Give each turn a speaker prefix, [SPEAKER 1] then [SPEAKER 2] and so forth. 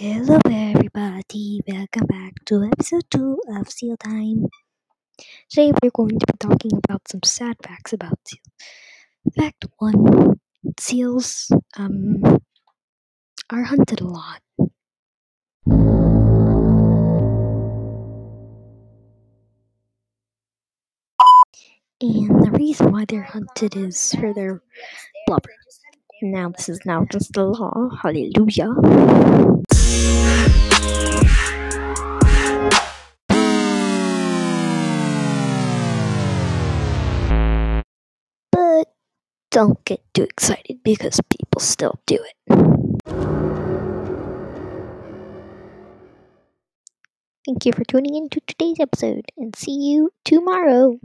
[SPEAKER 1] Hello everybody, welcome back to episode 2 of Seal Time. Today we're going to be talking about some sad facts about seals. Fact 1 Seals um, are hunted a lot. And the reason why they're hunted is for their blubber. Now, this is now just the law. Hallelujah. But don't get too excited because people still do it. Thank you for tuning in to today's episode and see you tomorrow.